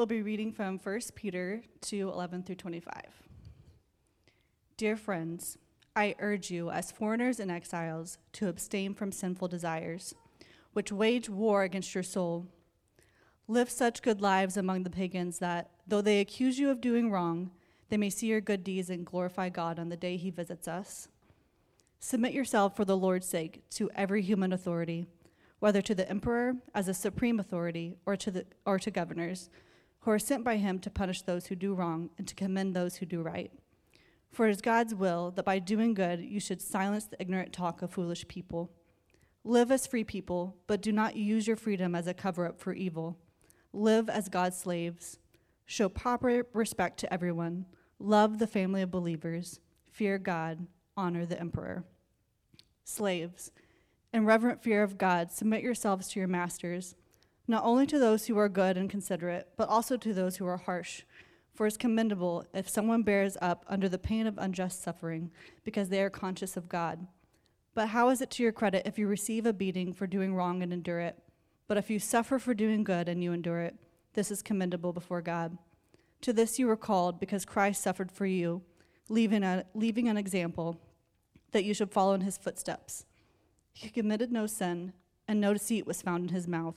We'll be reading from 1 Peter 2 11 through 25. Dear friends, I urge you, as foreigners and exiles, to abstain from sinful desires, which wage war against your soul. Live such good lives among the pagans that, though they accuse you of doing wrong, they may see your good deeds and glorify God on the day he visits us. Submit yourself for the Lord's sake to every human authority, whether to the emperor as a supreme authority or to, the, or to governors, who are sent by him to punish those who do wrong and to commend those who do right. For it is God's will that by doing good you should silence the ignorant talk of foolish people. Live as free people, but do not use your freedom as a cover up for evil. Live as God's slaves. Show proper respect to everyone. Love the family of believers. Fear God. Honor the emperor. Slaves, in reverent fear of God, submit yourselves to your masters, not only to those who are good and considerate, but also to those who are harsh. For it's commendable if someone bears up under the pain of unjust suffering, because they are conscious of God. But how is it to your credit if you receive a beating for doing wrong and endure it? But if you suffer for doing good and you endure it, this is commendable before God. To this you were called, because Christ suffered for you, leaving, a, leaving an example that you should follow in his footsteps. He committed no sin, and no deceit was found in his mouth.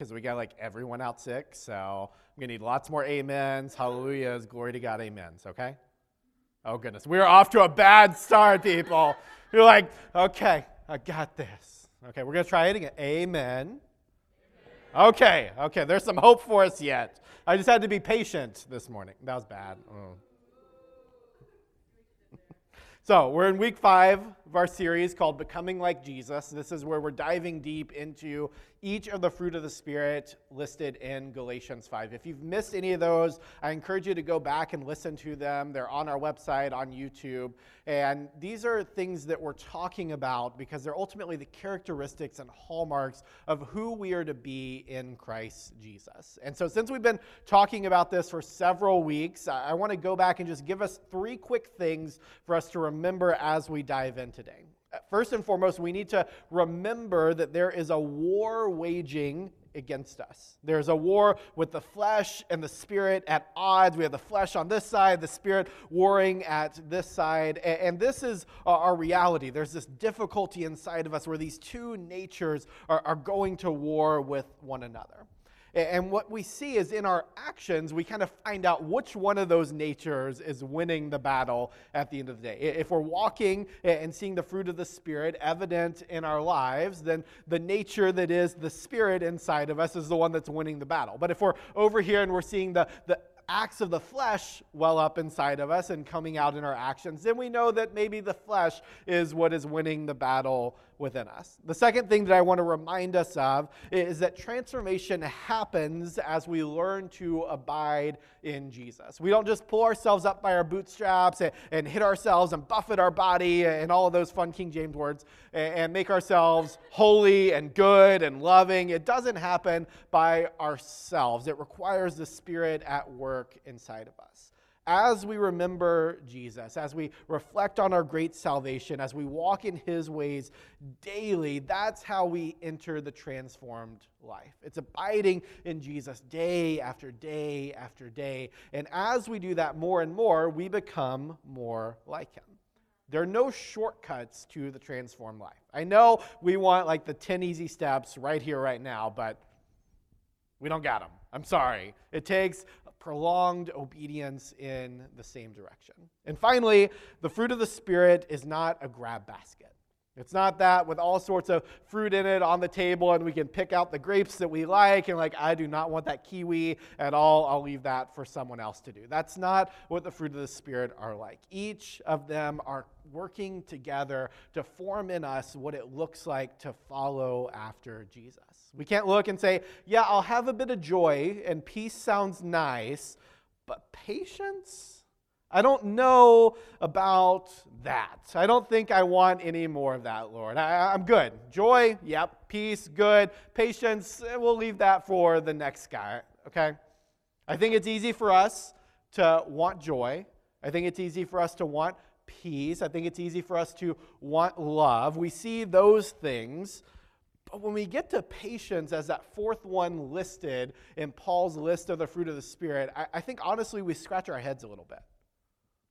Because we got like everyone out sick, so I'm gonna need lots more amens, hallelujahs, glory to God, amens, okay? Oh goodness, we're off to a bad start, people. You're like, okay, I got this. Okay, we're gonna try it again. Amen. Okay, okay, there's some hope for us yet. I just had to be patient this morning. That was bad. Oh. So, we're in week five of our series called Becoming Like Jesus. This is where we're diving deep into each of the fruit of the Spirit listed in Galatians 5. If you've missed any of those, I encourage you to go back and listen to them. They're on our website, on YouTube. And these are things that we're talking about because they're ultimately the characteristics and hallmarks of who we are to be in Christ Jesus. And so, since we've been talking about this for several weeks, I want to go back and just give us three quick things for us to remember as we dive in today. Uh, first and foremost, we need to remember that there is a war waging against us. There's a war with the flesh and the spirit at odds. We have the flesh on this side, the spirit warring at this side. And this is our reality. There's this difficulty inside of us where these two natures are, going to war with one another. And what we see is in our actions, we kind of find out which one of those natures is winning the battle at the end of the day. If we're walking and seeing the fruit of the Spirit evident in our lives, then the nature that is the Spirit inside of us is the one that's winning the battle. But if we're over here and we're seeing the, the acts of the flesh well up inside of us and coming out in our actions, then we know that maybe the flesh is what is winning the battle within us. The second thing that I want to remind us of is that transformation happens as we learn to abide in Jesus. We don't just pull ourselves up by our bootstraps and, and hit ourselves and buffet our body and all of those fun King James words and, and make ourselves holy and good and loving. It doesn't happen by ourselves, it requires the Spirit at work inside of us as we remember Jesus, as we reflect on our great salvation, as we walk in his ways daily, that's how we enter the transformed life. It's abiding in Jesus day after day after day. And as we do that more and more, we become more like him. There are no shortcuts to the transformed life. I know we want like the 10 easy steps right here, right now, but we don't got them. I'm sorry. It takes prolonged obedience in the same direction. And finally, the fruit of the Spirit is not a grab basket. It's not that with all sorts of fruit in it on the table and we can pick out the grapes that we like and, like, I do not want that kiwi at all. I'll leave that for someone else to do. That's not what the fruit of the Spirit are like. Each of them are working together to form in us what it looks like to follow after Jesus. We can't look and say, yeah, I'll have a bit of joy and peace sounds nice, but patience? I don't know about that. I don't think I want any more of that, Lord. I, am good. Joy, yep. Peace, good. Patience, eh, we'll leave that for the next guy, okay? I think it's easy for us to want joy. I think it's easy for us to want peace. I think it's easy for us to want love. We see those things. But when we get to patience as that fourth one listed in Paul's list of the fruit of the Spirit, I, I think honestly we scratch our heads a little bit.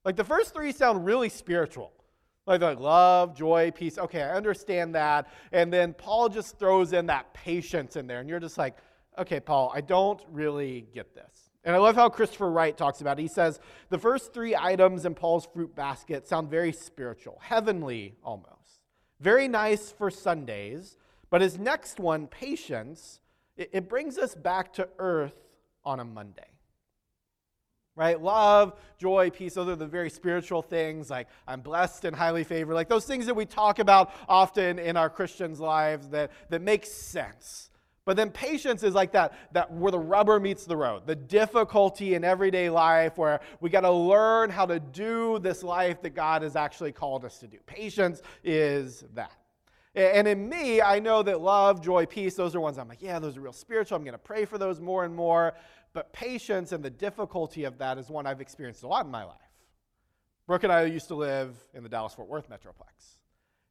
Like the first three sound really spiritual. Like, like love, joy, peace. Okay, I understand that. And then Paul just throws in that patience in there. And you're just like, okay, Paul, I don't really get this. And I love how Christopher Wright talks about it. He says the first three items in Paul's fruit basket sound very spiritual, heavenly almost. Very nice for Sundays. But his next one, patience, it, it brings us back to earth on a Monday right? Love, joy, peace, those are the very spiritual things like I'm blessed and highly favored, like those things that we talk about often in our Christians' lives that, that make sense. But then patience is like that, that where the rubber meets the road, the difficulty in everyday life where we got to learn how to do this life that God has actually called us to do. Patience is that. And in me, I know that love, joy, peace, those are ones I'm like, yeah, those are real spiritual. I'm going to pray for those more and more. But patience and the difficulty of that is one I've experienced a lot in my life. Brooke and I used to live in the Dallas Fort Worth Metroplex.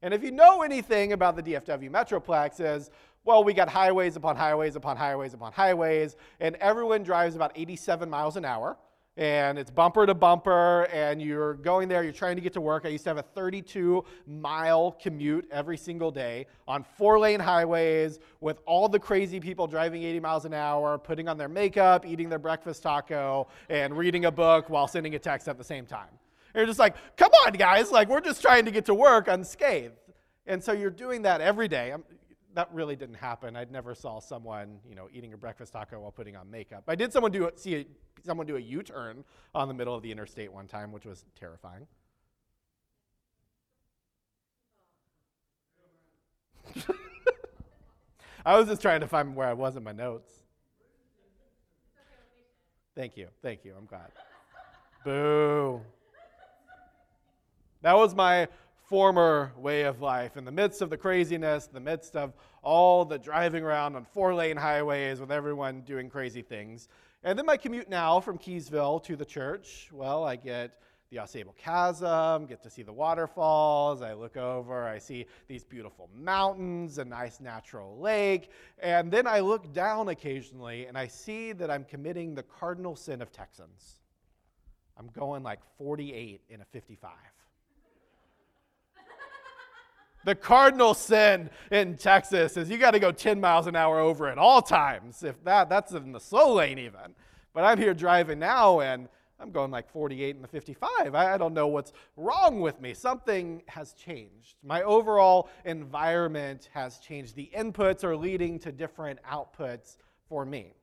And if you know anything about the DFW Metroplex, is well, we got highways upon highways upon highways upon highways, and everyone drives about 87 miles an hour and it's bumper to bumper, and you're going there, you're trying to get to work. I used to have a 32 mile commute every single day on four lane highways with all the crazy people driving 80 miles an hour, putting on their makeup, eating their breakfast taco, and reading a book while sending a text at the same time. You're just like, come on, guys, like we're just trying to get to work unscathed. And so you're doing that every day that really didn't happen. I'd never saw someone, you know, eating a breakfast taco while putting on makeup. I did someone do see a, someone do a U-turn on the middle of the interstate one time, which was terrifying. I was just trying to find where I was in my notes. Thank you. Thank you. I'm glad. Boo. That was my former way of life. In the midst of the craziness, the midst of all the driving around on four lane highways with everyone doing crazy things. And then my commute now from Keeseville to the church, well, I get the Ausable Chasm, get to see the waterfalls. I look over, I see these beautiful mountains, a nice natural lake. And then I look down occasionally and I see that I'm committing the cardinal sin of Texans. I'm going like 48 in a 55. The cardinal sin in Texas is you got to go 10 miles an hour over at all times. If that, that's in the slow lane even. But I'm here driving now and I'm going like 48 in the 55. I, I don't know what's wrong with me. Something has changed. My overall environment has changed. The inputs are leading to different outputs for me.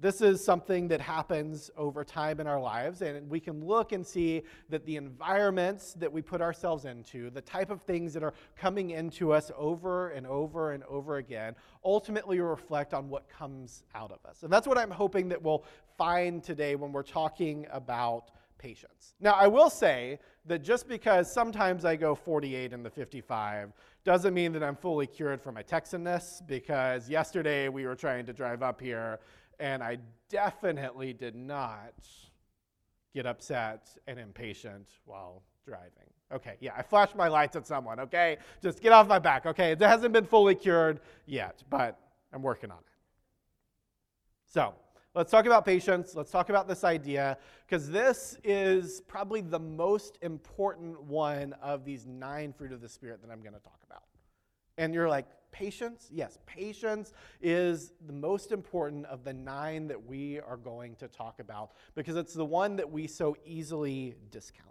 This is something that happens over time in our lives, and we can look and see that the environments that we put ourselves into, the type of things that are coming into us over and over and over again, ultimately reflect on what comes out of us. And that's what I'm hoping that we'll find today when we're talking about patience. Now, I will say that just because sometimes I go 48 in the 55 doesn't mean that I'm fully cured from my Texanness, because yesterday we were trying to drive up here and I definitely did not get upset and impatient while driving. Okay, yeah, I flashed my lights at someone, okay? Just get off my back, okay? It hasn't been fully cured yet, but I'm working on it. So, let's talk about patience. Let's talk about this idea, because this is probably the most important one of these nine fruit of the Spirit that I'm going to talk about. And you're like, Patience? Yes, patience is the most important of the nine that we are going to talk about because it's the one that we so easily discount.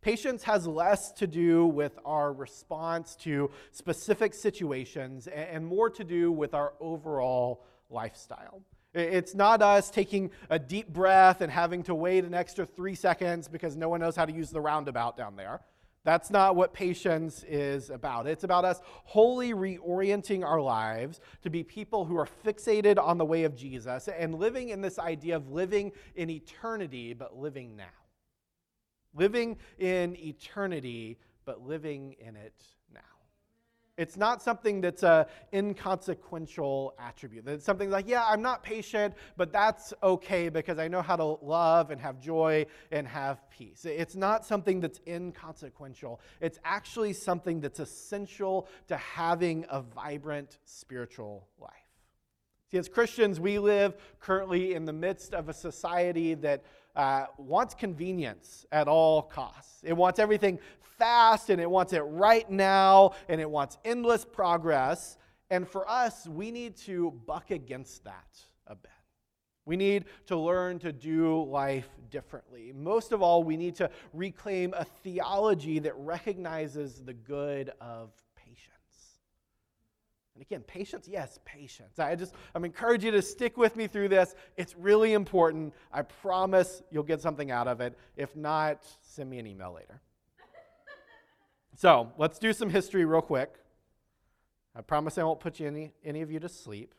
Patience has less to do with our response to specific situations and more to do with our overall lifestyle. It's not us taking a deep breath and having to wait an extra three seconds because no one knows how to use the roundabout down there. That's not what patience is about. It's about us wholly reorienting our lives to be people who are fixated on the way of Jesus and living in this idea of living in eternity, but living now. living in eternity, but living in it. It's not something that's a inconsequential attribute. It's something like, yeah, I'm not patient, but that's okay because I know how to love and have joy and have peace. It's not something that's inconsequential. It's actually something that's essential to having a vibrant spiritual life. See, as Christians, we live currently in the midst of a society that uh, wants convenience at all costs. It wants everything fast and it wants it right now and it wants endless progress. And for us, we need to buck against that a bit. We need to learn to do life differently. Most of all, we need to reclaim a theology that recognizes the good of patience. And again, patience, yes, patience. I just I'm encourage you to stick with me through this. It's really important. I promise you'll get something out of it. If not, send me an email later. So let's do some history real quick. I promise I won't put you any, any of you to sleep.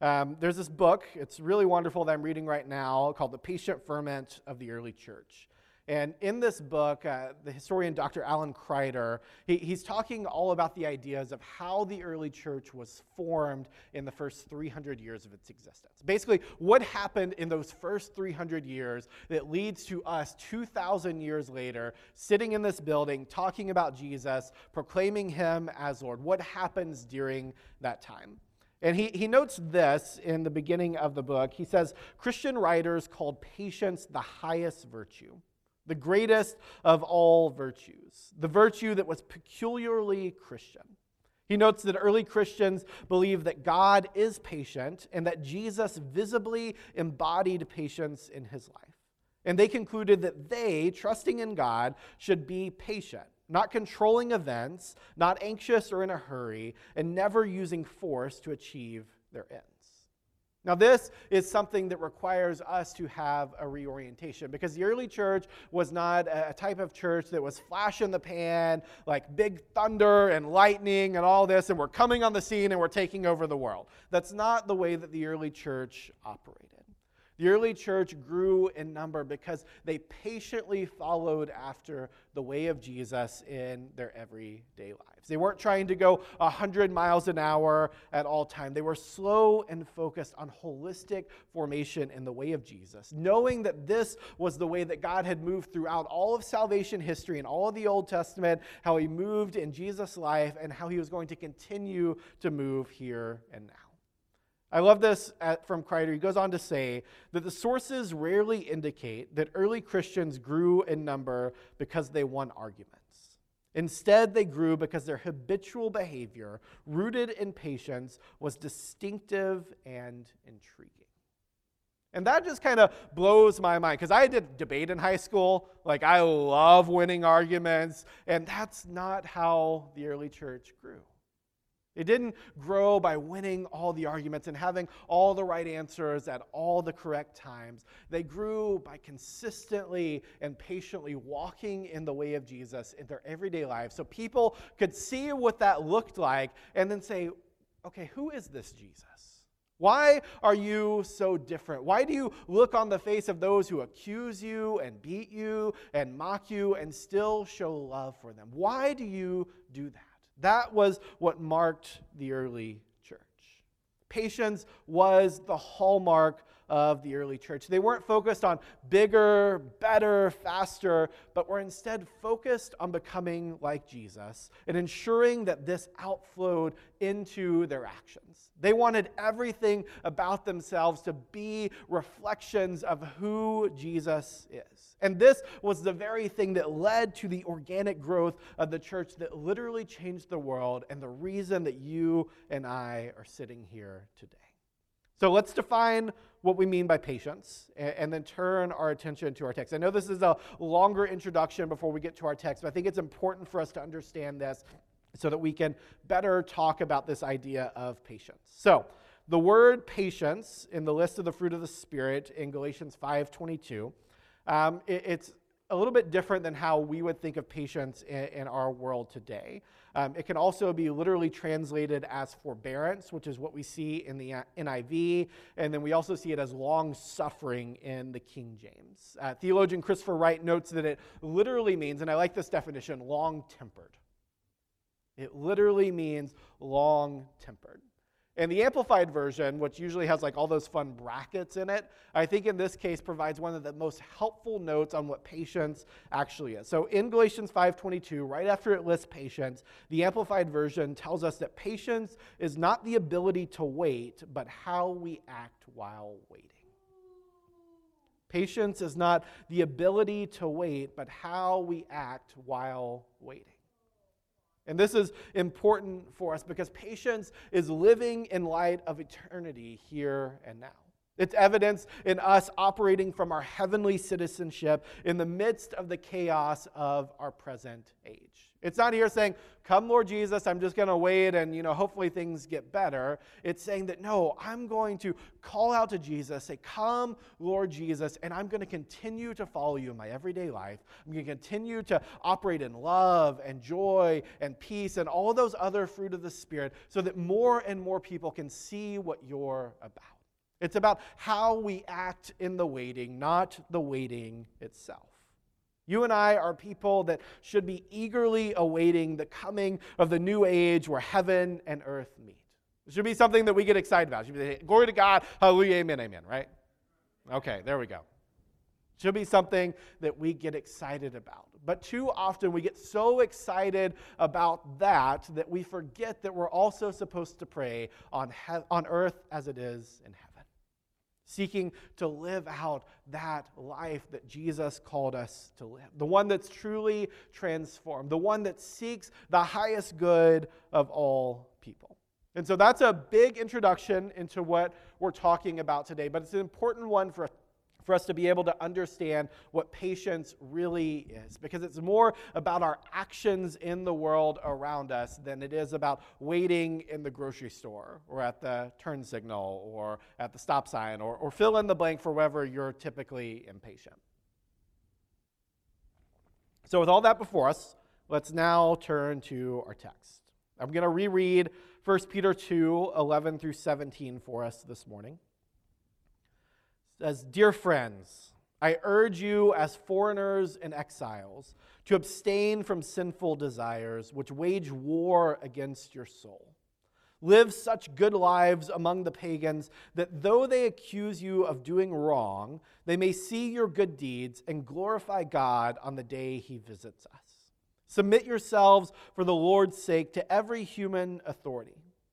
Um, there's this book, it's really wonderful that I'm reading right now called The Patient Ferment of the Early Church. And in this book, uh, the historian Dr. Alan Kreider, he, he's talking all about the ideas of how the early church was formed in the first 300 years of its existence. Basically, what happened in those first 300 years that leads to us 2,000 years later sitting in this building, talking about Jesus, proclaiming him as Lord. What happens during that time? And he, he notes this in the beginning of the book. He says Christian writers called patience the highest virtue the greatest of all virtues, the virtue that was peculiarly Christian. He notes that early Christians believed that God is patient and that Jesus visibly embodied patience in his life. And they concluded that they, trusting in God, should be patient, not controlling events, not anxious or in a hurry, and never using force to achieve their ends. Now, this is something that requires us to have a reorientation because the early church was not a type of church that was flash in the pan, like big thunder and lightning and all this, and we're coming on the scene and we're taking over the world. That's not the way that the early church operated. The early church grew in number because they patiently followed after the way of Jesus in their everyday lives. They weren't trying to go 100 miles an hour at all time. They were slow and focused on holistic formation in the way of Jesus, knowing that this was the way that God had moved throughout all of salvation history and all of the Old Testament, how he moved in Jesus' life and how he was going to continue to move here and now. I love this at, from Kreider. He goes on to say that the sources rarely indicate that early Christians grew in number because they won arguments. Instead, they grew because their habitual behavior, rooted in patience, was distinctive and intriguing. And that just kind of blows my mind because I did debate in high school. Like, I love winning arguments, and that's not how the early church grew. It didn't grow by winning all the arguments and having all the right answers at all the correct times. They grew by consistently and patiently walking in the way of Jesus in their everyday lives so people could see what that looked like and then say, okay, who is this Jesus? Why are you so different? Why do you look on the face of those who accuse you and beat you and mock you and still show love for them? Why do you do that? That was what marked the early church. Patience was the hallmark of the early church. They weren't focused on bigger, better, faster, but were instead focused on becoming like Jesus and ensuring that this outflowed into their actions. They wanted everything about themselves to be reflections of who Jesus is. And this was the very thing that led to the organic growth of the church that literally changed the world and the reason that you and I are sitting here today. So let's define what we mean by patience and, and, then turn our attention to our text. I know this is a longer introduction before we get to our text, but I think it's important for us to understand this so that we can better talk about this idea of patience. So, the word patience in the list of the fruit of the spirit in Galatians 5:22, um, it, it's a little bit different than how we would think of patience in, in our world today. Um, it can also be literally translated as forbearance, which is what we see in the NIV, and then we also see it as long suffering in the King James. Uh, theologian Christopher Wright notes that it literally means, and I like this definition, long tempered. It literally means long tempered. And the Amplified Version, which usually has like all those fun brackets in it, I think in this case provides one of the most helpful notes on what patience actually is. So in Galatians 5:22, right after it lists patience, the Amplified Version tells us that patience is not the ability to wait, but how we act while waiting. Patience is not the ability to wait, but how we act while waiting. And this is important for us because patience is living in light of eternity here and now. It's evidence in us operating from our heavenly citizenship in the midst of the chaos of our present age. It's not here saying, Come, Lord Jesus, I'm just going to wait and, you know, hopefully things get better. It's saying that, no, I'm going to call out to Jesus, say, Come, Lord Jesus, and I'm going to continue to follow you in my everyday life. I'm going to continue to operate in love and joy and peace and all those other fruit of the Spirit so that more and more people can see what you're about. It's about how we act in the waiting, not the waiting itself. You and I are people that should be eagerly awaiting the coming of the new age where heaven and earth meet. It should be something that we get excited about. It should be glory to God, hallelujah, amen, amen, right? Okay, there we go. It should be something that we get excited about. But too often we get so excited about that that we forget that we're also supposed to pray on, he- on earth as it is in heaven seeking to live out that life that Jesus called us to live. The one that's truly transformed, the one that seeks the highest good of all people. And so that's a big introduction into what we're talking about today, but it's an important one for for us to be able to understand what patience really is. Because it's more about our actions in the world around us than it is about waiting in the grocery store or at the turn signal or at the stop sign or, or fill in the blank for wherever you're typically impatient. So, with all that before us, let's now turn to our text. I'm going to reread 1 Peter 2 11 through 17 for us this morning says, Dear friends, I urge you as foreigners and exiles to abstain from sinful desires which wage war against your soul. Live such good lives among the pagans that though they accuse you of doing wrong, they may see your good deeds and glorify God on the day he visits us. Submit yourselves for the Lord's sake to every human authority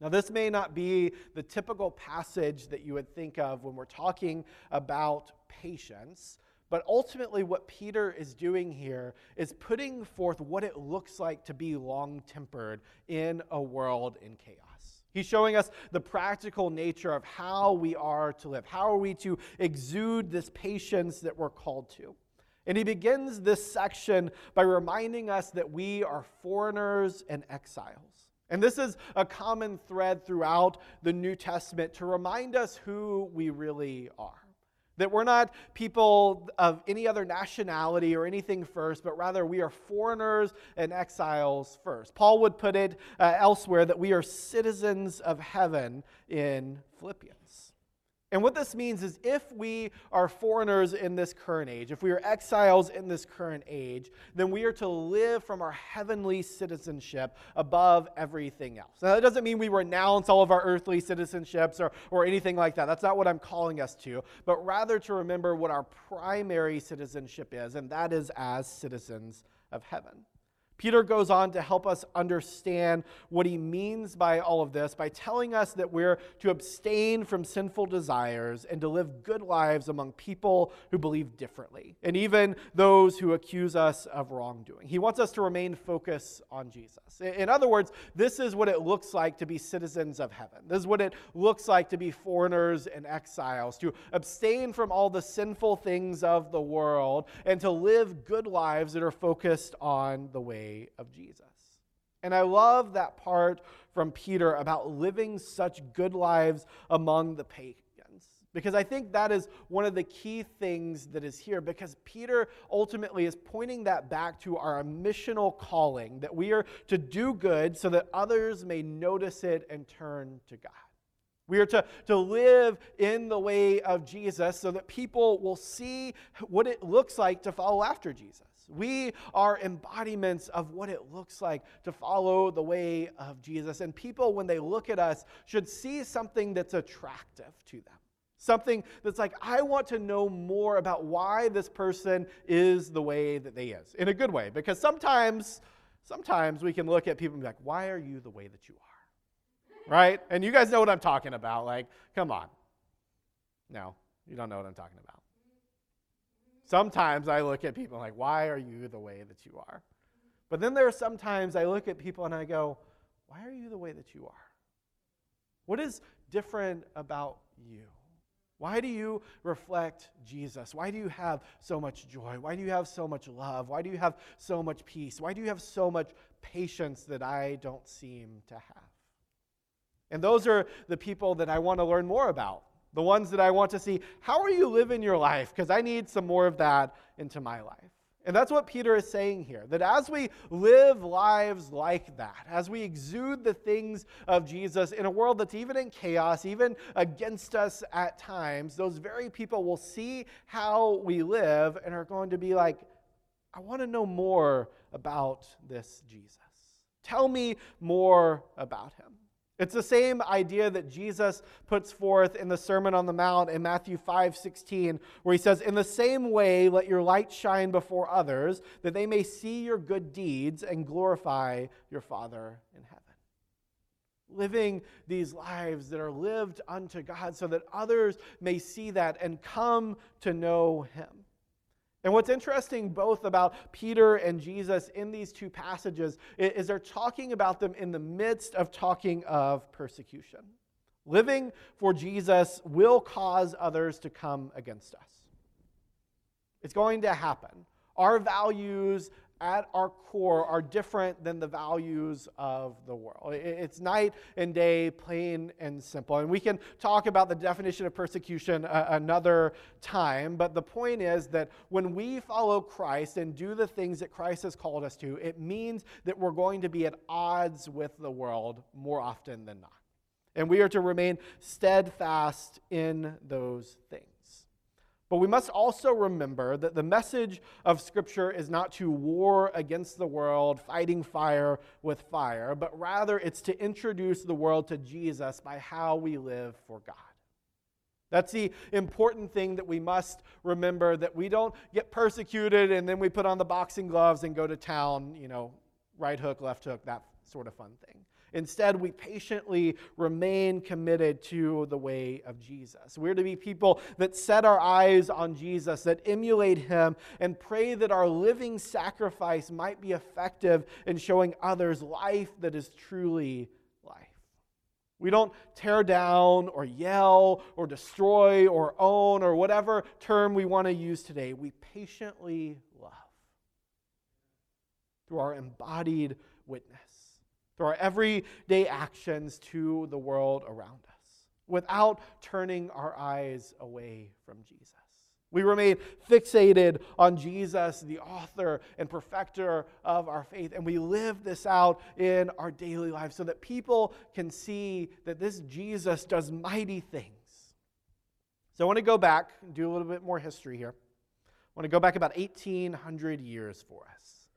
now, this may not be the typical passage that you would think of when we're talking about patience, but ultimately, what Peter is doing here is putting forth what it looks like to be long tempered in a world in chaos. He's showing us the practical nature of how we are to live. How are we to exude this patience that we're called to? And he begins this section by reminding us that we are foreigners and exiles. And this is a common thread throughout the New Testament to remind us who we really are. That we're not people of any other nationality or anything first, but rather we are foreigners and exiles first. Paul would put it uh, elsewhere that we are citizens of heaven in Philippians. And what this means is if we are foreigners in this current age, if we are exiles in this current age, then we are to live from our heavenly citizenship above everything else. Now, that doesn't mean we renounce all of our earthly citizenships or, or anything like that. That's not what I'm calling us to, but rather to remember what our primary citizenship is, and that is as citizens of heaven Peter goes on to help us understand what he means by all of this by telling us that we're to abstain from sinful desires and to live good lives among people who believe differently, and even those who accuse us of wrongdoing. He wants us to remain focused on Jesus. In other words, this is what it looks like to be citizens of heaven. This is what it looks like to be foreigners and exiles, to abstain from all the sinful things of the world and to live good lives that are focused on the way way of Jesus. And I love that part from Peter about living such good lives among the pagans. Because I think that is one of the key things that is here. Because Peter ultimately is pointing that back to our missional calling that we are to do good so that others may notice it and turn to God. We are to, to live in the way of Jesus so that people will see what it looks like to follow after Jesus. We are embodiments of what it looks like to follow the way of Jesus. And people, when they look at us, should see something that's attractive to them. Something that's like, I want to know more about why this person is the way that they is, in a good way. Because sometimes, sometimes we can look at people and be like, why are you the way that you are? Right? And you guys know what I'm talking about. Like, come on. No, you don't know what I'm talking about. Sometimes I look at people and like, why are you the way that you are? But then there are sometimes I look at people and I go, why are you the way that you are? What is different about you? Why do you reflect Jesus? Why do you have so much joy? Why do you have so much love? Why do you have so much peace? Why do you have so much patience that I don't seem to have? And those are the people that I want to learn more about the ones that I want to see. How are you living your life? Because I need some more of that into my life. And that's what Peter is saying here that as we live lives like that, as we exude the things of Jesus in a world that's even in chaos, even against us at times, those very people will see how we live and are going to be like, I want to know more about this Jesus. Tell me more about him. It's the same idea that Jesus puts forth in the Sermon on the Mount in Matthew 5 16, where he says, In the same way, let your light shine before others, that they may see your good deeds and glorify your Father in heaven. Living these lives that are lived unto God so that others may see that and come to know him. And what's interesting both about Peter and Jesus in these two passages is they're talking about them in the midst of talking of persecution. Living for Jesus will cause others to come against us. It's going to happen. Our values at our core are different than the values of the world. It's night and day, plain and simple. And we can talk about the definition of persecution another time, but the point is that when we follow Christ and do the things that Christ has called us to, it means that we're going to be at odds with the world more often than not. And we are to remain steadfast in those things. But we must also remember that the message of Scripture is not to war against the world, fighting fire with fire, but rather it's to introduce the world to Jesus by how we live for God. That's the important thing that we must remember that we don't get persecuted and then we put on the boxing gloves and go to town, you know, right hook, left hook, that sort of fun thing. Instead, we patiently remain committed to the way of Jesus. We're to be people that set our eyes on Jesus, that emulate him, and pray that our living sacrifice might be effective in showing others life that is truly life. We don't tear down or yell or destroy or own or whatever term we want to use today. We patiently love through our embodied witness through our everyday actions to the world around us without turning our eyes away from Jesus. We remain fixated on Jesus, the author and perfecter of our faith, and we live this out in our daily lives so that people can see that this Jesus does mighty things. So I want to go back and do a little bit more history here. I want to go back about 1800 years for us.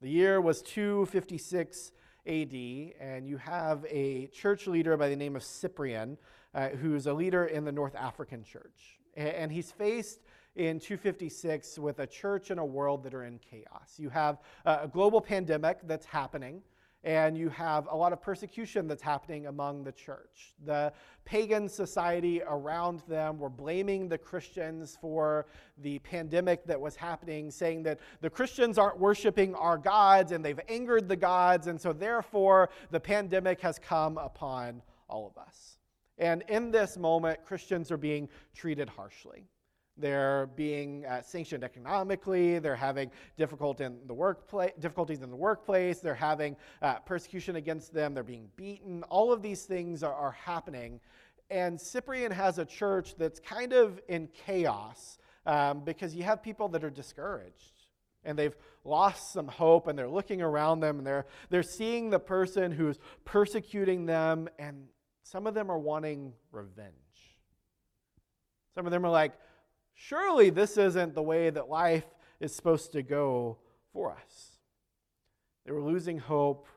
The year was 256 AD, and you have a church leader by the name of Cyprian, uh, who's a leader in the North African church. And, and he's faced in 256 with a church and a world that are in chaos. You have a global pandemic that's happening and you have a lot of persecution that's happening among the church. The pagan society around them were blaming the Christians for the pandemic that was happening, saying that the Christians aren't worshiping our gods and they've angered the gods, and so therefore the pandemic has come upon all of us. And in this moment, Christians are being treated harshly. They're being uh, sanctioned economically. They're having difficult in the workplace, difficulties in the workplace. They're having uh, persecution against them. They're being beaten. All of these things are, are happening. And Cyprian has a church that's kind of in chaos um, because you have people that are discouraged and they've lost some hope and they're looking around them and they're, they're seeing the person who's persecuting them and some of them are wanting revenge. Some of them are like, surely this isn't the way that life is supposed to go for us. They were losing hope.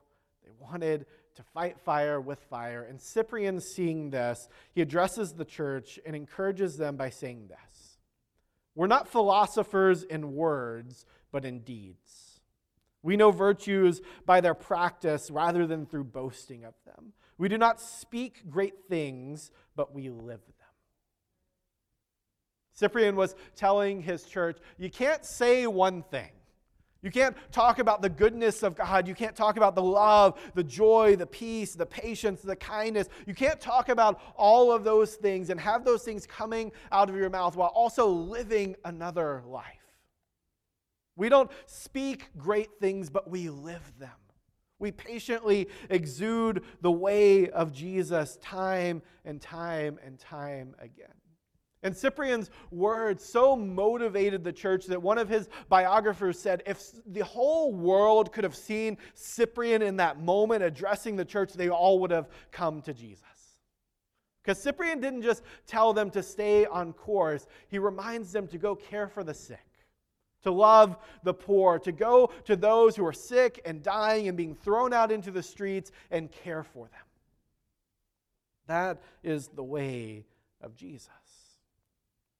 They wanted to fight fire with fire. And Cyprian, seeing this, he addresses the church and encourages them by saying this We're not philosophers in words, but in deeds. We know virtues by their practice rather than through boasting of them. We do not speak great things, but we live them. Cyprian was telling his church, you can't say one thing. You can't talk about the goodness of God. You can't talk about the love, the joy, the peace, the patience, the kindness. You can't talk about all of those things and have those things coming out of your mouth while also living another life. We don't speak great things, but we live them. We patiently exude the way of Jesus time and time and time again. And Cyprian's words so motivated the church that one of his biographers said if the whole world could have seen Cyprian in that moment addressing the church, they all would have come to Jesus. Because Cyprian didn't just tell them to stay on course, he reminds them to go care for the sick, to love the poor, to go to those who are sick and dying and being thrown out into the streets and care for them. That is the way of Jesus.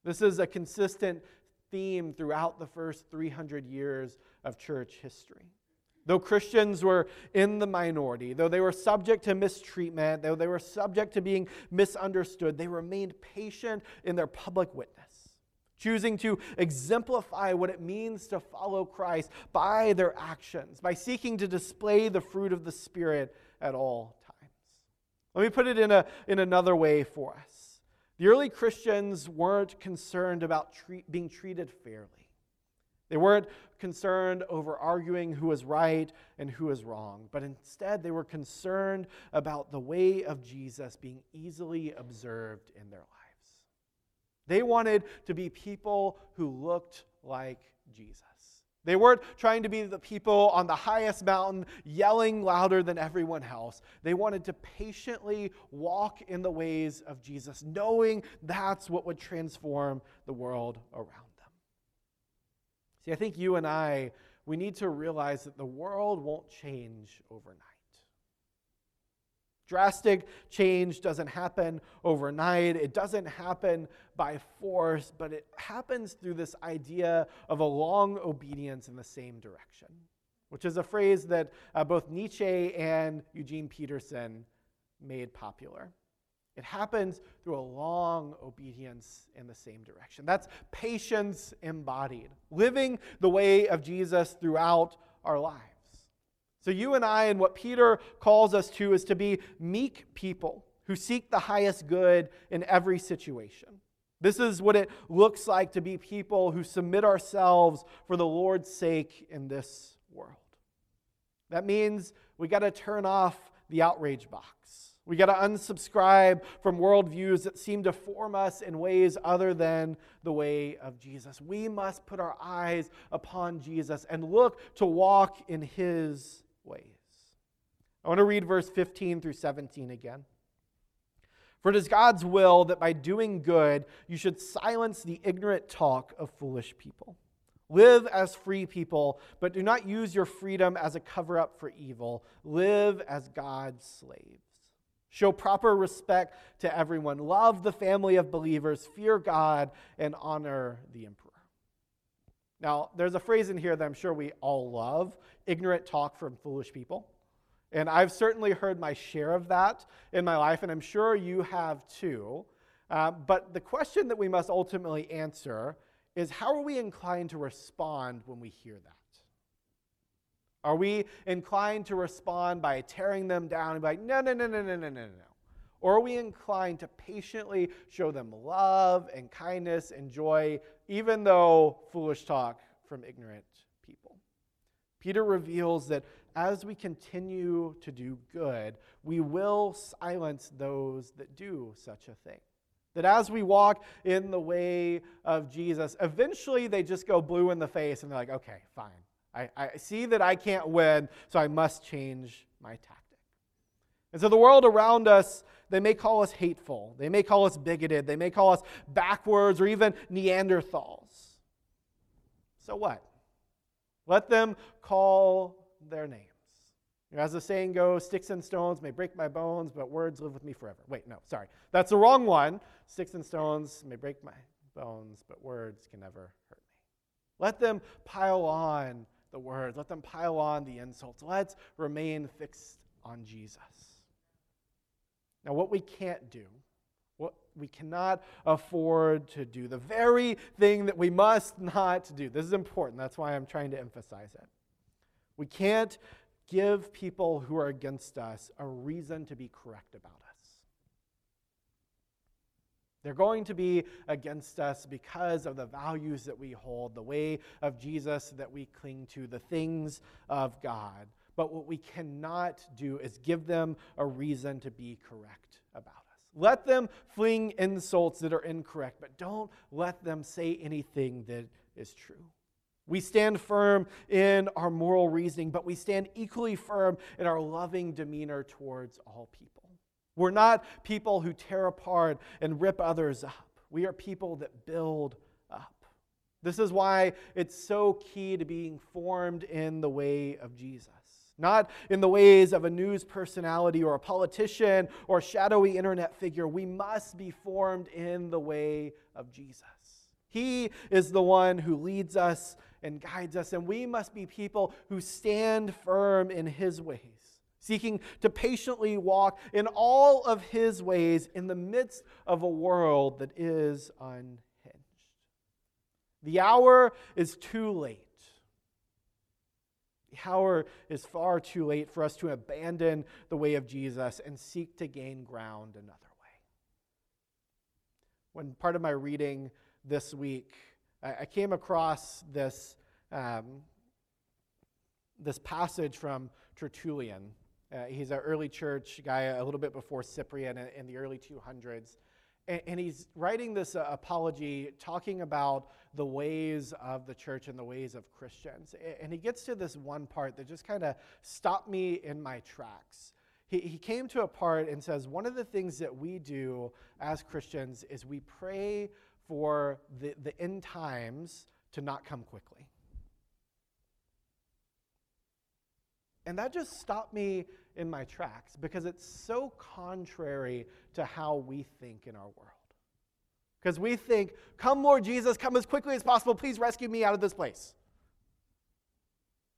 This is a consistent theme throughout the first 300 years of church history. Though Christians were in the minority, though they were subject to mistreatment, though they were subject to being misunderstood, they remained patient in their public witness, choosing to exemplify what it means to follow Christ by their actions, by seeking to display the fruit of the Spirit at all times. Let me put it in, a, in another way for us. The early Christians weren't concerned about treat, being treated fairly. They weren't concerned over arguing who was right and who was wrong, but instead they were concerned about the way of Jesus being easily observed in their lives. They wanted to be people who looked like Jesus. They weren't trying to be the people on the highest mountain yelling louder than everyone else. They wanted to patiently walk in the ways of Jesus, knowing that's what would transform the world around them. See, I think you and I, we need to realize that the world won't change overnight. Drastic change doesn't happen overnight. It doesn't happen by force, but it happens through this idea of a long obedience in the same direction, which is a phrase that uh, both Nietzsche and Eugene Peterson made popular. It happens through a long obedience in the same direction. That's patience embodied, living the way of Jesus throughout our lives. So, you and I, and what Peter calls us to, is to be meek people who seek the highest good in every situation. This is what it looks like to be people who submit ourselves for the Lord's sake in this world. That means we got to turn off the outrage box. We got to unsubscribe from worldviews that seem to form us in ways other than the way of Jesus. We must put our eyes upon Jesus and look to walk in his ways. I want to read verse 15 through 17 again. For it is God's will that by doing good you should silence the ignorant talk of foolish people. Live as free people, but do not use your freedom as a cover up for evil. Live as God's slaves. Show proper respect to everyone. Love the family of believers. Fear God and honor the emperor. Now, there's a phrase in here that I'm sure we all love ignorant talk from foolish people. And I've certainly heard my share of that in my life, and I'm sure you have too. Uh, but the question that we must ultimately answer is how are we inclined to respond when we hear that? Are we inclined to respond by tearing them down and be like, no, no, no, no, no, no, no, no? Or are we inclined to patiently show them love and kindness and joy, even though foolish talk from ignorant people? Peter reveals that as we continue to do good, we will silence those that do such a thing. That as we walk in the way of Jesus, eventually they just go blue in the face and they're like, okay, fine. I, I see that I can't win, so I must change my tactic. And so the world around us, they may call us hateful, they may call us bigoted, they may call us backwards or even Neanderthals. So what? Let them call their names. As the saying goes, sticks and stones may break my bones, but words live with me forever. Wait, no, sorry. That's the wrong one. Sticks and stones may break my bones, but words can never hurt me. Let them pile on the words, let them pile on the insults. Let's remain fixed on Jesus. Now, what we can't do, what we cannot afford to do, the very thing that we must not do, this is important. That's why I'm trying to emphasize it. We can't give people who are against us a reason to be correct about us. They're going to be against us because of the values that we hold, the way of Jesus that we cling to, the things of God. But what we cannot do is give them a reason to be correct about us. Let them fling insults that are incorrect, but don't let them say anything that is true. We stand firm in our moral reasoning, but we stand equally firm in our loving demeanor towards all people. We're not people who tear apart and rip others up. We are people that build up. This is why it's so key to being formed in the way of Jesus. Not in the ways of a news personality or a politician or a shadowy internet figure. We must be formed in the way of Jesus. He is the one who leads us and guides us, and we must be people who stand firm in His ways, seeking to patiently walk in all of His ways in the midst of a world that is unhinged. The hour is too late. The hour is far too late for us to abandon the way of Jesus and seek to gain ground another way. When part of my reading this week, I came across this, um, this passage from Tertullian. Uh, he's an early church guy, a little bit before Cyprian in, in the early 200s. And, and he's writing this uh, apology talking about the ways of the church and the ways of Christians. And he gets to this one part that just kind of stopped me in my tracks. He, he came to a part and says, One of the things that we do as Christians is we pray for the, the end times to not come quickly. And that just stopped me in my tracks because it's so contrary to how we think in our world. Because we think, come, Lord Jesus, come as quickly as possible. Please rescue me out of this place.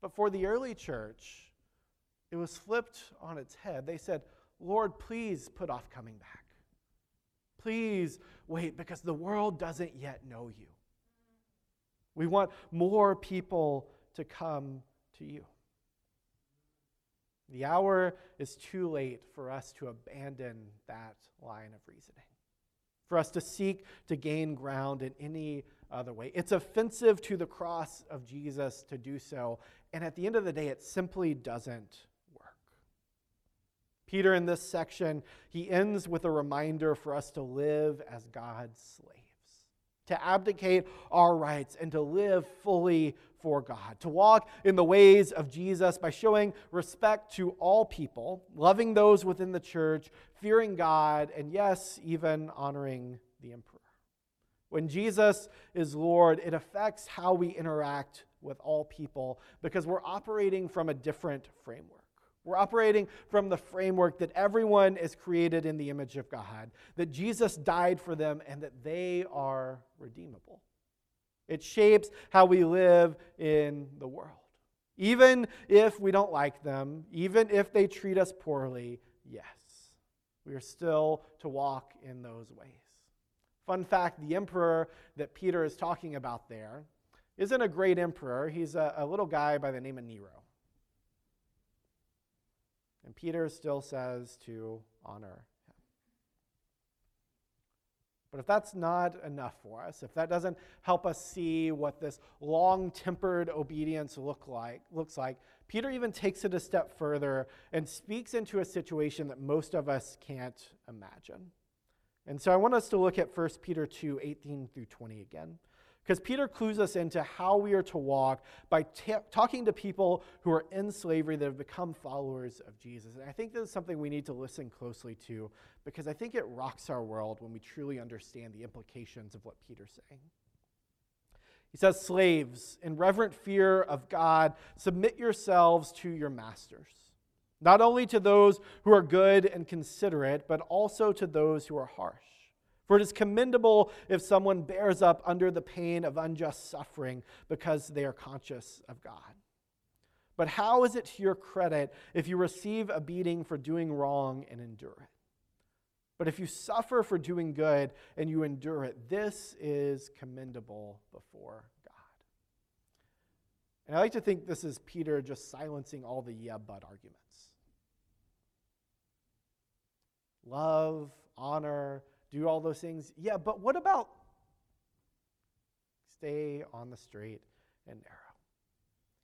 But for the early church, it was flipped on its head. They said, Lord, please put off coming back. Please wait because the world doesn't yet know you. We want more people to come to you. The hour is too late for us to abandon that line of reasoning, for us to seek to gain ground in any other way. It's offensive to the cross of Jesus to do so, and at the end of the day, it simply doesn't work. Peter, in this section, he ends with a reminder for us to live as God's slaves, to abdicate our rights and to live fully for God, to walk in the ways of Jesus by showing respect to all people, loving those within the church, fearing God, and yes, even honoring the emperor. When Jesus is Lord, it affects how we interact with all people because we're operating from a different framework. We're operating from the framework that everyone is created in the image of God, that Jesus died for them, and that they are redeemable. It shapes how we live in the world. Even if we don't like them, even if they treat us poorly, yes, we are still to walk in those ways. Fun fact the emperor that Peter is talking about there isn't a great emperor, he's a, a little guy by the name of Nero. And Peter still says to honor. But if that's not enough for us, if that doesn't help us see what this long-tempered obedience look like, looks like, Peter even takes it a step further and speaks into a situation that most of us can't imagine. And so I want us to look at 1 Peter 2 18 through 20 again. Because Peter clues us into how we are to walk by t- talking to people who are in slavery that have become followers of Jesus. And I think this is something we need to listen closely to because I think it rocks our world when we truly understand the implications of what Peter's saying. He says, Slaves, in reverent fear of God, submit yourselves to your masters, not only to those who are good and considerate, but also to those who are harsh. For it is commendable if someone bears up under the pain of unjust suffering because they are conscious of God. But how is it to your credit if you receive a beating for doing wrong and endure it? But if you suffer for doing good and you endure it, this is commendable before God. And I like to think this is Peter just silencing all the yeah, but arguments. Love, honor, do all those things. Yeah, but what about stay on the straight and narrow?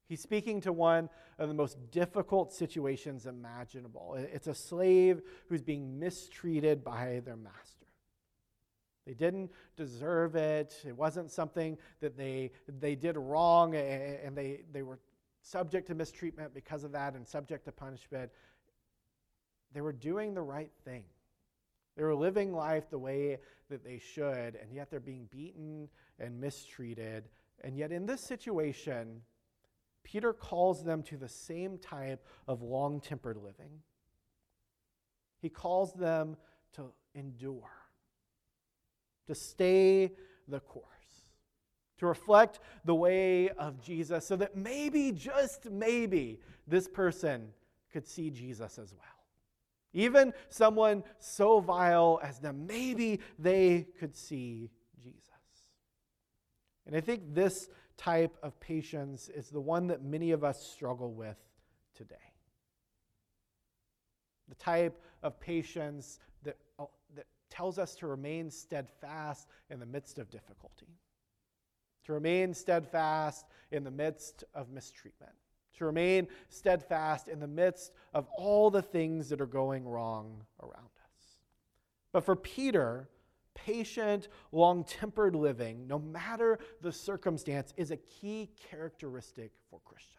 He's speaking to one of the most difficult situations imaginable. It's a slave who's being mistreated by their master. They didn't deserve it. It wasn't something that they, they did wrong and they, they were subject to mistreatment because of that and subject to punishment. They were doing the right thing. They were living life the way that they should, and yet they're being beaten and mistreated. And yet, in this situation, Peter calls them to the same type of long tempered living. He calls them to endure, to stay the course, to reflect the way of Jesus, so that maybe, just maybe, this person could see Jesus as well. Even someone so vile as them, maybe they could see Jesus. And I think this type of patience is the one that many of us struggle with today. The type of patience that, uh, that tells us to remain steadfast in the midst of difficulty, to remain steadfast in the midst of mistreatment to remain steadfast in the midst of all the things that are going wrong around us. But for Peter, patient, long tempered living, no matter the circumstance, is a key characteristic for Christians.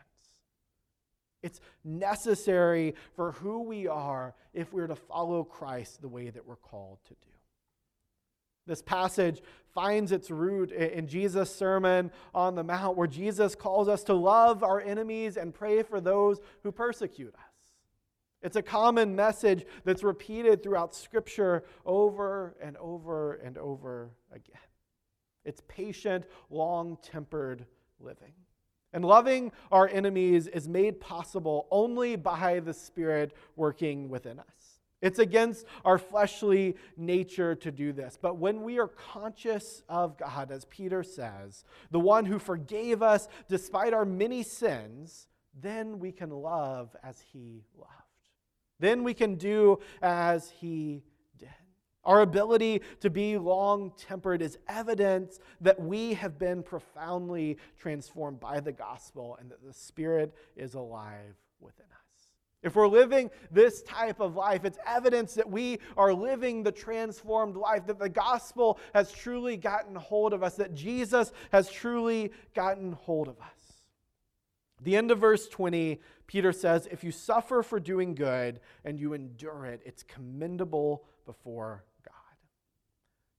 It's necessary for who we are if we're to follow Christ the way that we're called to do. This passage finds its root in Jesus' Sermon on the Mount, where Jesus calls us to love our enemies and pray for those who persecute us. It's a common message that's repeated throughout Scripture over and over and over again. It's patient, long tempered living. And loving our enemies is made possible only by the Spirit working within us. It's against our fleshly nature to do this. But when we are conscious of God, as Peter says, the one who forgave us despite our many sins, then we can love as he loved. Then we can do as he did. Our ability to be long tempered is evidence that we have been profoundly transformed by the gospel and that the Spirit is alive within us. If we're living this type of life, it's evidence that we are living the transformed life, that the gospel has truly gotten hold of us, that Jesus has truly gotten hold of us. The end of verse 20, Peter says, If you suffer for doing good and you endure it, it's commendable before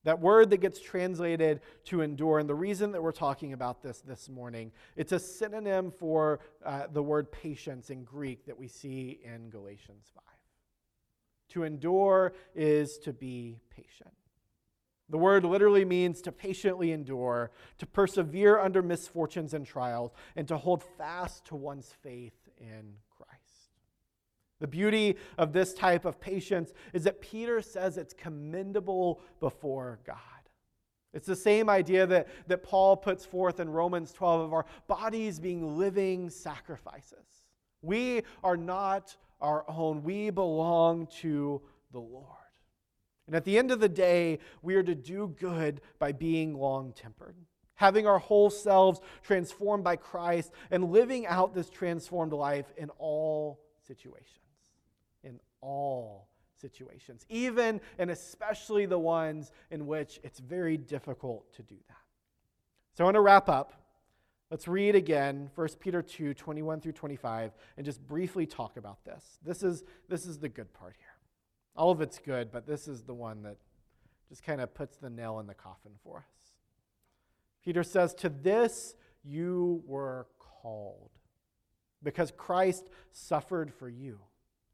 that word that gets translated to endure, and the reason that we're talking about this this morning, it's a synonym for uh, the word patience in Greek that we see in Galatians 5. To endure is to be patient. The word literally means to patiently endure, to persevere under misfortunes and trials, and to hold fast to one's faith in. The beauty of this type of patience is that Peter says it's commendable before God. It's the same idea that, that Paul puts forth in Romans 12 of our bodies being living sacrifices. We are not our own, we belong to the Lord. And at the end of the day, we are to do good by being long tempered, having our whole selves transformed by Christ, and living out this transformed life in all situations. All situations, even and especially the ones in which it's very difficult to do that. So I want to wrap up. Let's read again 1 Peter 2 21 through 25 and just briefly talk about this. This is, this is the good part here. All of it's good, but this is the one that just kind of puts the nail in the coffin for us. Peter says, To this you were called, because Christ suffered for you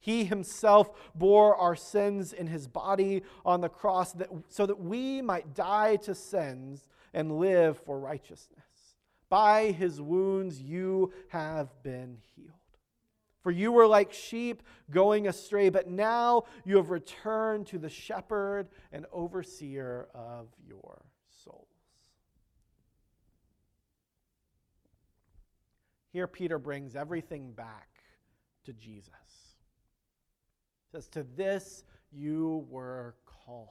He himself bore our sins in his body on the cross that, so that we might die to sins and live for righteousness. By his wounds you have been healed. For you were like sheep going astray, but now you have returned to the shepherd and overseer of your souls. Here, Peter brings everything back to Jesus says, To this you were called.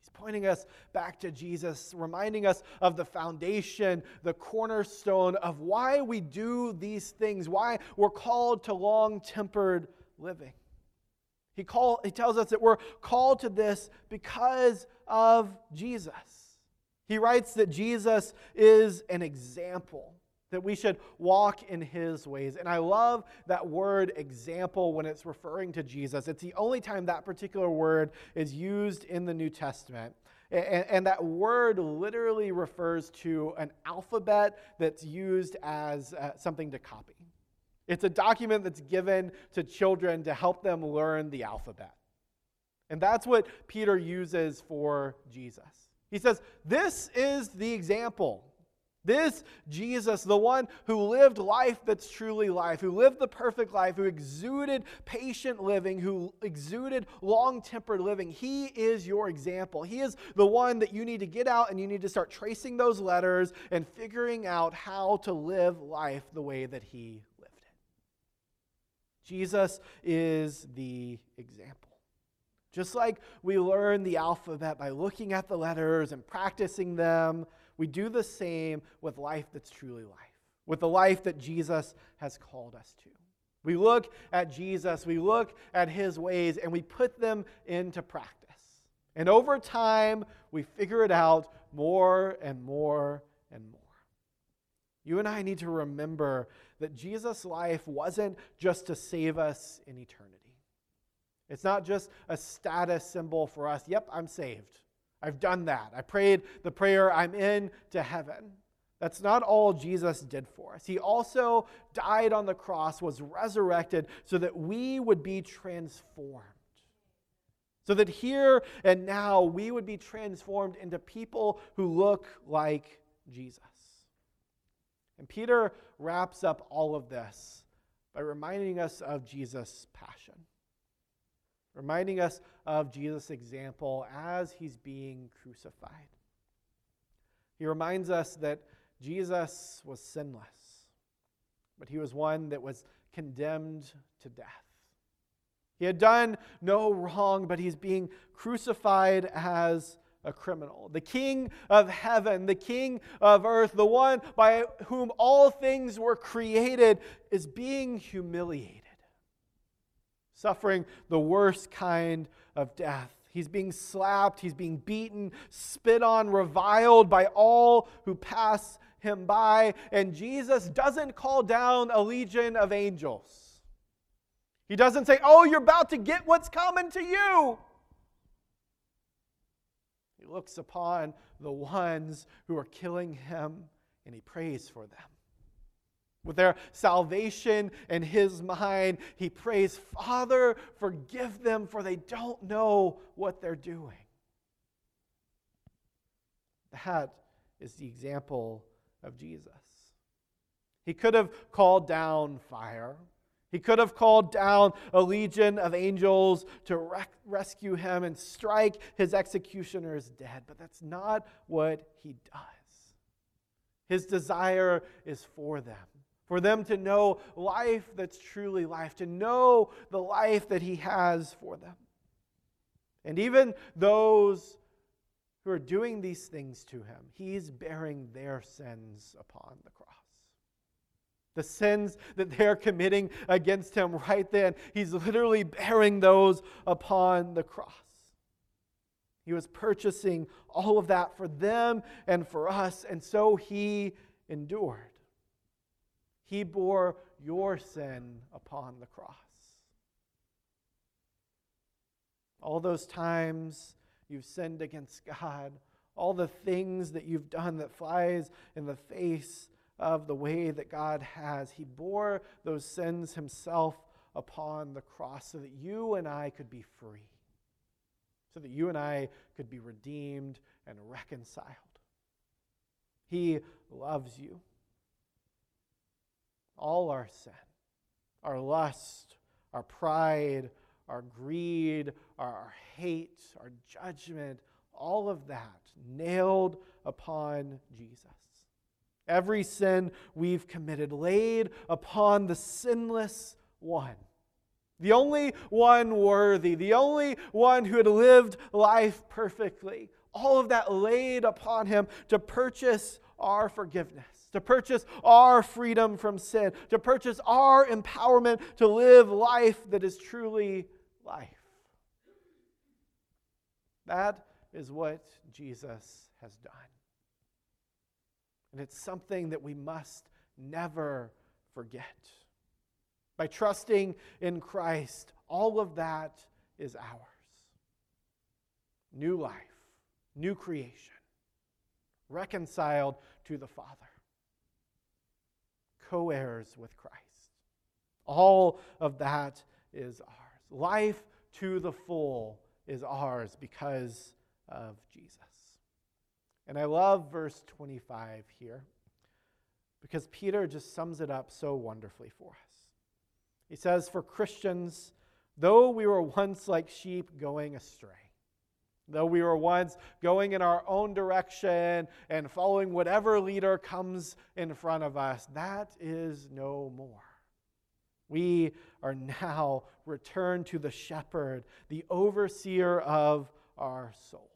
He's pointing us back to Jesus, reminding us of the foundation, the cornerstone of why we do these things, why we're called to long tempered living. He, call, he tells us that we're called to this because of Jesus. He writes that Jesus is an example that we should walk in his ways. And I love that word example when it's referring to Jesus. It's the only time that particular word is used in the New Testament. And, and, that word literally refers to an alphabet that's used as uh, something to copy. It's a document that's given to children to help them learn the alphabet. And that's what Peter uses for Jesus. He says, This is the example. This Jesus, the one who lived life that's truly life, who lived the perfect life, who exuded patient living, who exuded long tempered living, he is your example. He is the one that you need to get out and you need to start tracing those letters and figuring out how to live life the way that he lived it. Jesus is the example. Just like we learn the alphabet by looking at the letters and practicing them we do the same with life that's truly life, with the life that Jesus has called us to. We look at Jesus, we look at his ways, and we put them into practice. And over time, we figure it out more and more and more. You and I need to remember that Jesus' life wasn't just to save us in eternity. It's not just a status symbol for us. Yep, I'm saved. I've done that. I prayed the prayer, I'm in to heaven. That's not all Jesus did for us. He also died on the cross, was resurrected so that we would be transformed. So that here and now we would be transformed into people who look like Jesus. And Peter wraps up all of this by reminding us of Jesus' passion reminding us of Jesus' example as he's being crucified. He reminds us that Jesus was sinless, but he was one that was condemned to death. He had done no wrong, but he's being crucified as a criminal. The King of heaven, the King of earth, the one by whom all things were created, is being humiliated suffering the worst kind of death. He's being slapped, he's being beaten, spit on, reviled by all who pass him by, and Jesus doesn't call down a legion of angels. He doesn't say, Oh, you're about to get what's coming to you. He looks upon the ones who are killing him and he prays for them. With their salvation in his mind, he prays, Father, forgive them, for they don't know what they're doing. That is the example of Jesus. He could have called down fire. He could have called down a legion of angels to rec- rescue him and strike his executioners dead, but that's not what he does. His desire is for them, for them to know life that's truly life, to know the life that he has for them. And even those who are doing these things to him, he's bearing their sins upon the cross. The sins that they're committing against him right then, he's literally bearing those upon the cross. He was purchasing all of that for them and for us, and so he endured. He bore your sin upon the cross. All those times you've sinned against God, all the things that you've done that flies in the face of the way that God has. He bore those sins himself upon the cross so that you and I could be free, so that you and I could be redeemed and reconciled. He loves you. All our sin, our lust, our pride, our greed, our, hate, our judgment, all of that nailed upon Jesus. Every sin we've committed laid upon the sinless one. The only one worthy, the only one who had lived life perfectly. All of that laid upon him to purchase our forgiveness, to purchase our freedom from sin, to purchase our empowerment to live life that is truly life. That is what Jesus has done. And it's something that we must never forget. By trusting in Christ, all of that is ours. New life, new creation, reconciled to the Father, co heirs with Christ. All of that is ours. Life to the full is ours because of Jesus. And I love verse 25 here because Peter just sums it up so wonderfully for us. He says, For Christians, though we were once like sheep going astray, though we were once going in our own direction and following whatever leader comes in front of us, that is no more. We are now returned to the shepherd, the overseer of our souls.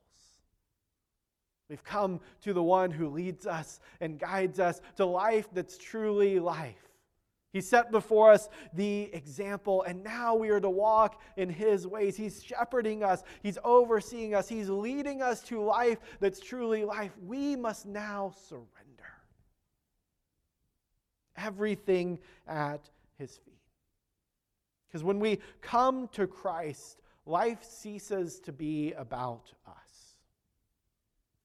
We've come to the one who leads us and guides us to life that's truly life. He set before us the example, and now we are to walk in His ways. He's shepherding us, He's overseeing us, He's leading us to life that's truly life. We must now surrender everything at His feet. Because when we come to Christ, life ceases to be about us.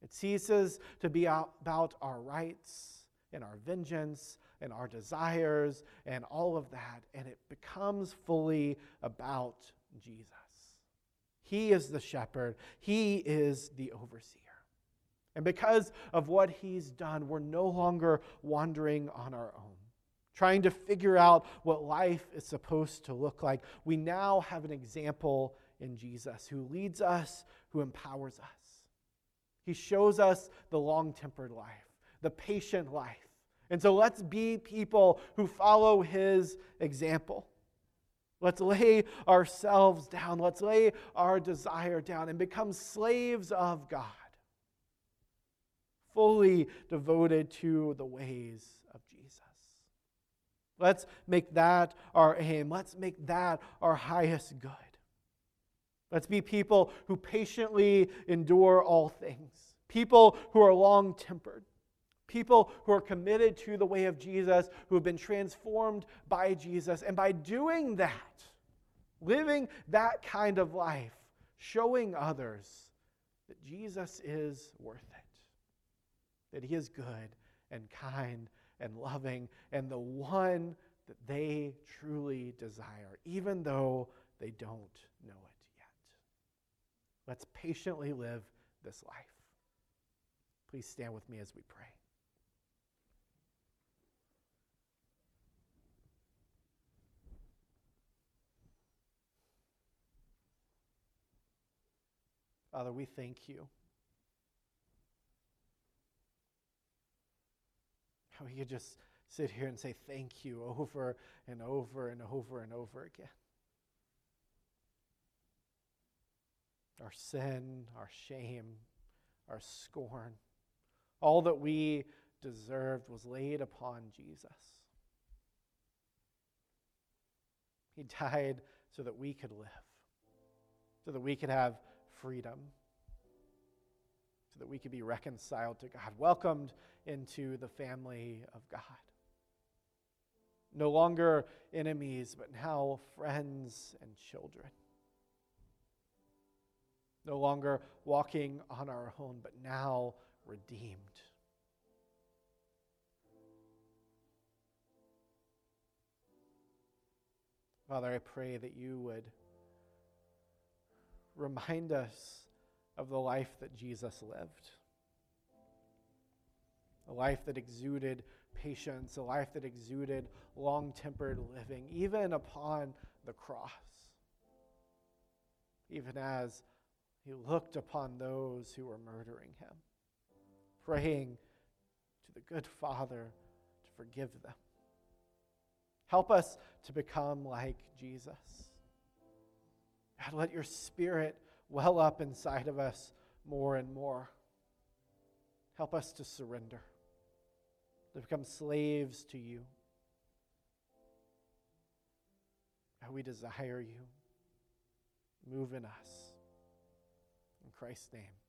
It ceases to be about our rights and our vengeance and our desires and all of that, and it becomes fully about Jesus. He is the shepherd, He is the overseer. And because of what He's done, we're no longer wandering on our own trying to figure out what life is supposed to look like. We now have an example in Jesus who leads us, who empowers us. He shows us the long tempered life, the patient life. And so let's be people who follow his example. Let's lay ourselves down. Let's lay our desire down and become slaves of God, fully devoted to the ways of Jesus. Let's make that our aim. Let's make that our highest good. Let's be people who patiently endure all things, people who are long tempered, People who are committed to the way of Jesus, who have been transformed by Jesus. And by doing that, living that kind of life, showing others that Jesus is worth it, that he is good and kind and loving and the one that they truly desire, even though they don't know it yet. Let's patiently live this life. Please stand with me as we pray. Father, we thank you. How we could just sit here and say thank you over and over and over and over again. Our sin, our shame, our scorn, all that we deserved was laid upon Jesus. He died so that we could live, so that we could have freedom so that we could be reconciled to God, welcomed into the family of God. No longer enemies, but now friends and children. No longer walking on our own, but now redeemed. Father, I pray that you would remind us of the life that Jesus lived. A life that exuded patience, a life that exuded long tempered living, even upon the cross. Even as he looked upon those who were murdering him, praying to the good Father to forgive them. Help us to become like Jesus. God, let your spirit well up inside of us more and more. Help us to surrender, to become slaves to you. And we desire you. Move in us. In Christ's name.